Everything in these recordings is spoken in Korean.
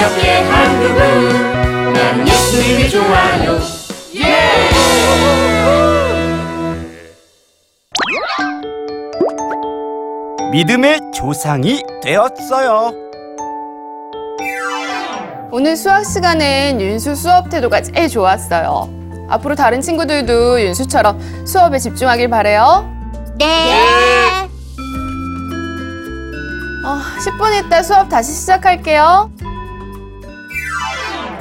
기억해 한국은 나는 예수님이 좋아요 예! 믿음의 조상이 되었어요. 오늘 수학 시간엔 윤수 수업 태도가 제일 좋았어요. 앞으로 다른 친구들도 윤수처럼 수업에 집중하길 바래요. 네. 어, 10분 있다 수업 다시 시작할게요.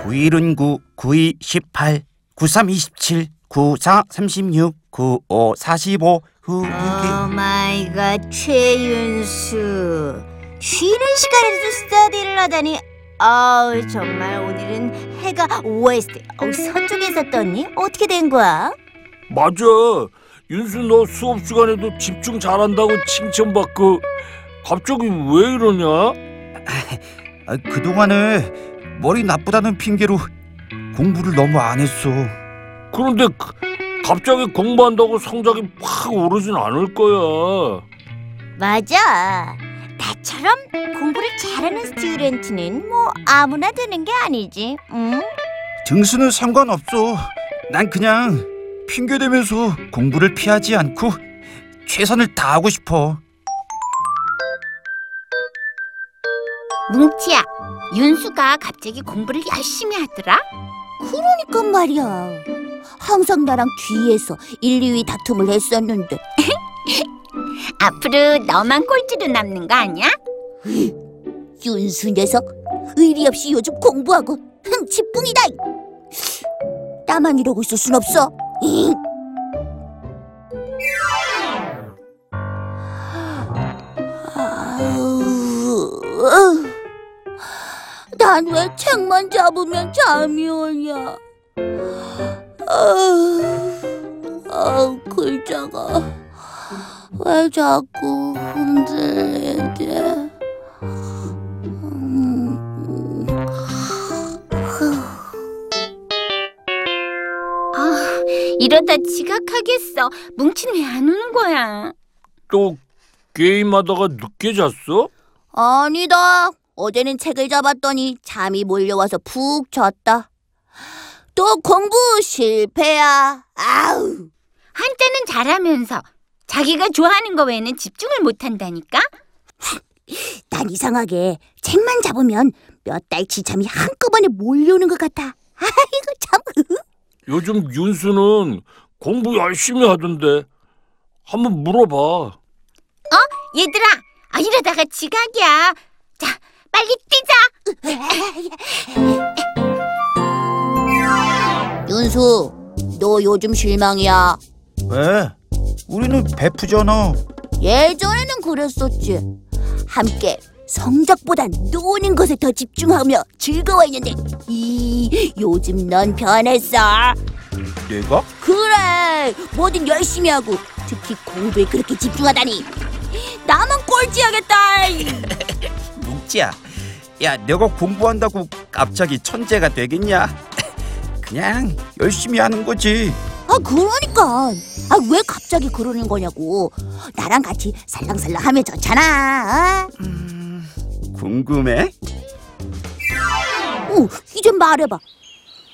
91은 9, 92 18, 93 27, 94 36, 95 45, 후 Oh my God 최윤수 쉬는 시간에도 스터디를 하다니 아우 정말 오늘은 해가 west 어, 서쪽에서 떴니? 어떻게 된 거야? 맞아. 윤수 너 수업 시간에도 집중 잘한다고 칭찬받고 갑자기 왜 이러냐? 아, 그동안에 머리 나쁘다는 핑계로 공부를 너무 안 했어. 그런데 그- 갑자기 공부한다고 성적이 확 오르진 않을 거야. 맞아 나처럼 공부를 잘하는 student는 뭐 아무나 되는 게 아니지 응? 등수는 상관없어. 난 그냥 핑계 대면서 공부를 피하지 않고 최선을 다하고 싶어. 뭉치야 윤수가 갑자기 공부를 열심히 하더라? 그러니까 말이야 항상 나랑 뒤에서 1, 2위 다툼을 했었는데 앞으로 너만 꼴찌로 남는 거 아니야? 윤수 녀석 의리 없이 요즘 공부하고 흥치뿐이다 나만 이러고 있을 순 없어 난 왜 책만 잡으면 잠이 오냐? 아우, 아우 글자가 왜 자꾸 흔들리지? 음, 아, 이러다 지각하겠어. 뭉치는 왜안 오는 거야? 또 게임하다가 늦게 잤어? 아니다. 어제는 책을 잡았더니 잠이 몰려와서 푹 잤다. 또 공부 실패야. 아우. 한때는 잘하면서 자기가 좋아하는 거 외에는 집중을 못 한다니까? 난 이상하게 책만 잡으면 몇 달치 잠이 한꺼번에 몰려오는 것 같아. 아이고 참. 요즘 윤수는 공부 열심히 하던데 한번 물어봐. 얘들아, 아, 이러다가 지각이야. 자. 윤수, 너 요즘 실망이야. 왜? 우리는 베프잖아. 예전에는 그랬었지. 함께 성적보단 노는 것에 더 집중하며 즐거워했는데, 이 요즘 넌 변했어. 내가? 그래, 뭐든 열심히 하고 특히 공부에 그렇게 집중하다니. 나만 꼴찌하겠다. 뭉치야. 야, 내가 공부한다고 갑자기 천재가 되겠냐? 그냥 열심히 하는 거지. 아 그러니까 아 왜 갑자기 그러는 거냐고 나랑 같이 살랑살랑 하면 좋잖아 궁금해? 어? 오 이제 말해봐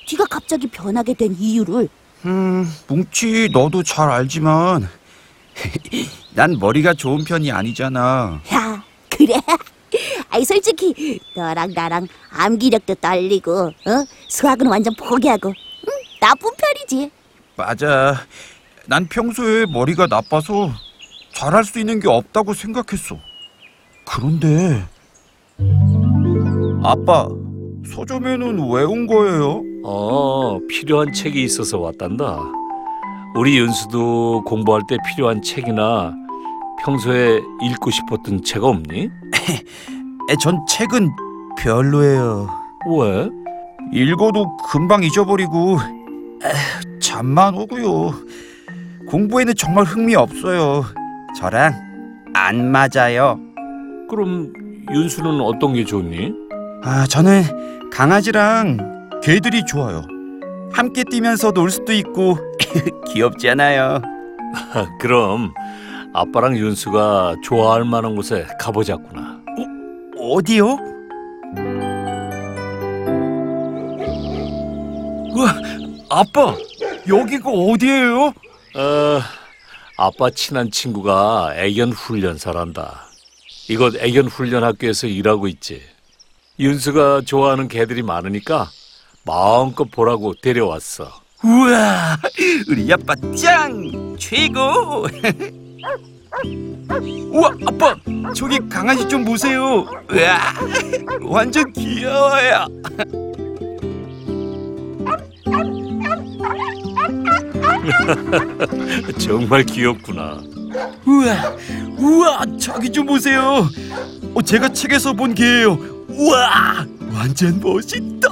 네가 갑자기 변하게 된 이유를 음, 뭉치 너도 잘 알지만 난 머리가 좋은 편이 아니잖아. 야 그래 아이 솔직히 너랑 나랑 암기력도 떨리고 어 수학은 완전 포기하고 응, 나쁜 편이지 맞아. 난 평소에 머리가 나빠서 잘할 수 있는 게 없다고 생각했어. 그런데 아빠, 서점에는 왜 온 거예요? 어, 필요한 책이 있어서 왔단다. 우리 윤수도 공부할 때 필요한 책이나 평소에 읽고 싶었던 책 없니? 에, 전 책은 별로예요. 왜? 읽어도 금방 잊어버리고 에휴, 잠만 오고요. 공부에는 정말 흥미 없어요. 저랑 안 맞아요. 그럼 윤수는 어떤 게 좋니? 아, 저는 강아지랑 개들이 좋아요. 함께 뛰면서 놀 수도 있고 귀엽지 않아요? 그럼 아빠랑 윤수가 좋아할 만한 곳에 가보자꾸나. 어디요? 와, 아빠, 여기가 어디예요? 어, 아빠 친한 친구가 애견 훈련사란다. 이곳 애견 훈련 학교에서 일하고 있지. 윤수가 좋아하는 개들이 많으니까 마음껏 보라고 데려왔어. 우와, 우리 아빠 짱! 최고! 우와, 아빠, 저기 강아지 좀 보세요. 우와, 완전 귀여워요. 정말 귀엽구나. 우와, 우와, 저기 좀 보세요. 어, 제가 책에서 본 개예요. 우와, 완전 멋있다.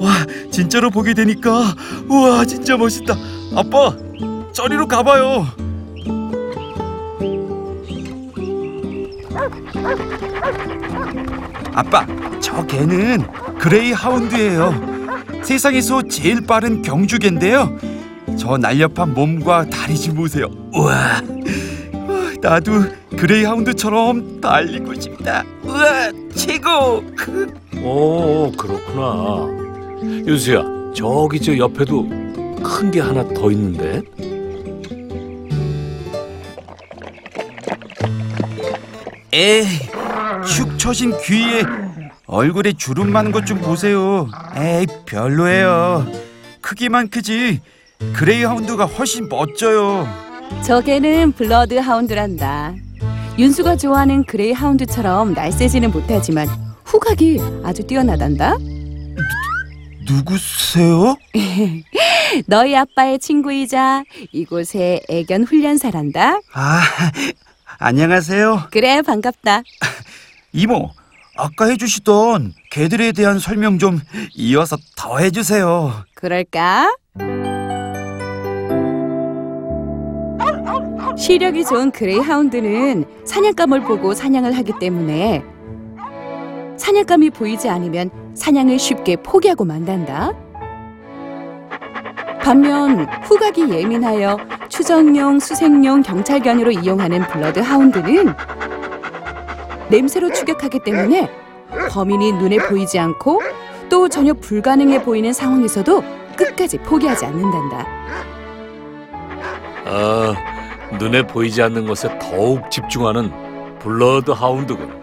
와, 진짜로 보게 되니까 우와, 진짜 멋있다. 아빠, 저리로 가봐요. 아빠, 저 개는 그레이 하운드예요. 세상에서 제일 빠른 경주개인데요. 저 날렵한 몸과 다리 좀 보세요. 우와, 어, 나도 그레이 하운드처럼 달리고 싶다. 우와, 최고. 오, 그렇구나. 윤수야, 저기 저 옆에도 큰 게 하나 더 있는데? 에이, 축 처진 귀에 얼굴에 주름 많은 것 좀 보세요. 에이, 별로예요. 크기만 크지. 그레이 하운드가 훨씬 멋져요. 저개는 블러드 하운드란다. 윤수가 좋아하는 그레이 하운드처럼 날쌔지는 못하지만 후각이 아주 뛰어나단다. 누구세요? 너희 아빠의 친구이자 이곳의 애견 훈련사란다. 아, 안녕하세요. 그래 반갑다. 이모, 아까 해주시던 개들에 대한 설명 좀 이어서 더 해주세요. 그럴까? 시력이 좋은 그레이 하운드는 사냥감을 보고 사냥을 하기 때문에 사냥감이 보이지 않으면 사냥을 쉽게 포기하고 만단다. 반면 후각이 예민하여 추정용, 수색용, 경찰견으로 이용하는 블러드 하운드는 냄새로 추격하기 때문에 범인이 눈에 보이지 않고 또 전혀 불가능해 보이는 상황에서도 끝까지 포기하지 않는단다. 아, 눈에 보이지 않는 것에 더욱 집중하는 블러드 하운드군.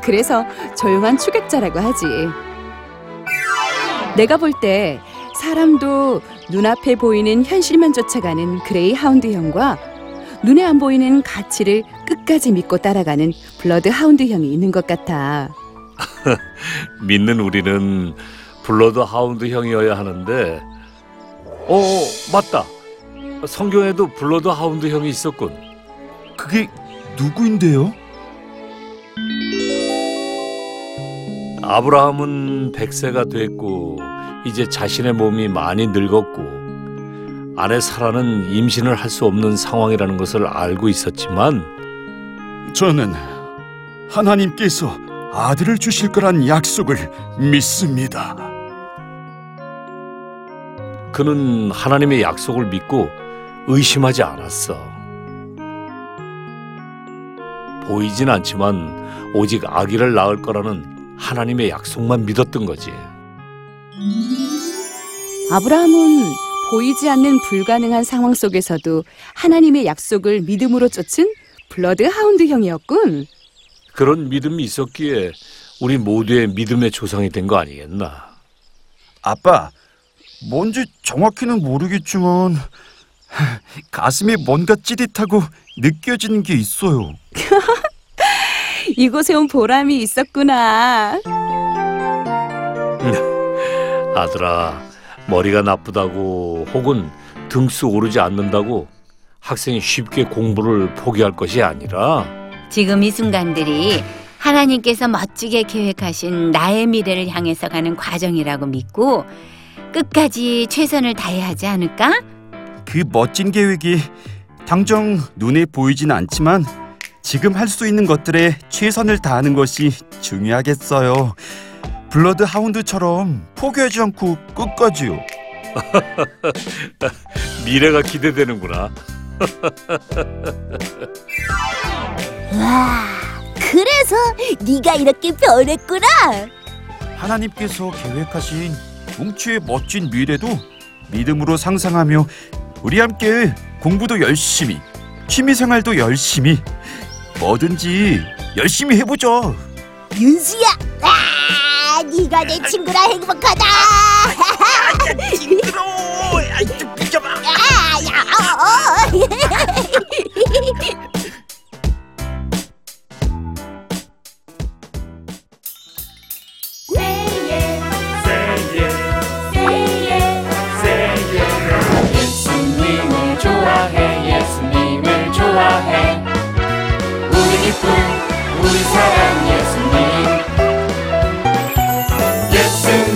그래서 조용한 추격자라고 하지. 내가 볼 때 사람도 눈앞에 보이는 현실만 쫓아가는 그레이 하운드형과 눈에 안 보이는 가치를 끝까지 믿고 따라가는 블러드 하운드형이 있는 것 같아. 믿는 우리는 블러드 하운드 형이어야 하는데, 어, 맞다. 성경에도 블러드 하운드 형이 있었군. 그게 누구인데요? 아브라함은 100세가 됐고 이제 자신의 몸이 많이 늙었고 아내 사라는 임신을 할 수 없는 상황이라는 것을 알고 있었지만 저는 하나님께서 아들을 주실 거란 약속을 믿습니다. 그는 하나님의 약속을 믿고 의심하지 않았어. 보이진 않지만 오직 아기를 낳을 거라는 하나님의 약속만 믿었던 거지. 아브라함은 보이지 않는 불가능한 상황 속에서도 하나님의 약속을 믿음으로 쫓은 블러드 하운드 형이었군. 그런 믿음이 있었기에 우리 모두의 믿음의 조상이 된 거 아니겠나? 아빠, 뭔지 정확히는 모르겠지만 가슴에 뭔가 찌릿하고 느껴지는 게 있어요. 이곳에 온 보람이 있었구나. 아들아, 머리가 나쁘다고 혹은 등수 오르지 않는다고 학생이 쉽게 공부를 포기할 것이 아니라 지금 이 순간들이 하나님께서 멋지게 계획하신 나의 미래를 향해서 가는 과정이라고 믿고 끝까지 최선을 다해야 하지 않을까? 그 멋진 계획이 당장 눈에 보이진 않지만 지금 할 수 있는 것들에 최선을 다하는 것이 중요하겠어요. 블러드 하운드처럼 포기하지 않고 끝까지요. 미래가 기대되는구나. 와, 그래서 네가 이렇게 변했구나. 하나님께서 계획하신 뭉치의 멋진 미래도 믿음으로 상상하며 우리 함께 공부도 열심히 취미 생활도 열심히 뭐든지 열심히 해보자. 윤수야, 아, 네가 내 친구라 행복하다. 힘들어. 아이 좀 비켜봐. 아, 야. 예수님을 좋아해 예수님을 좋아해 우리 기쁨 우리 사랑 예수님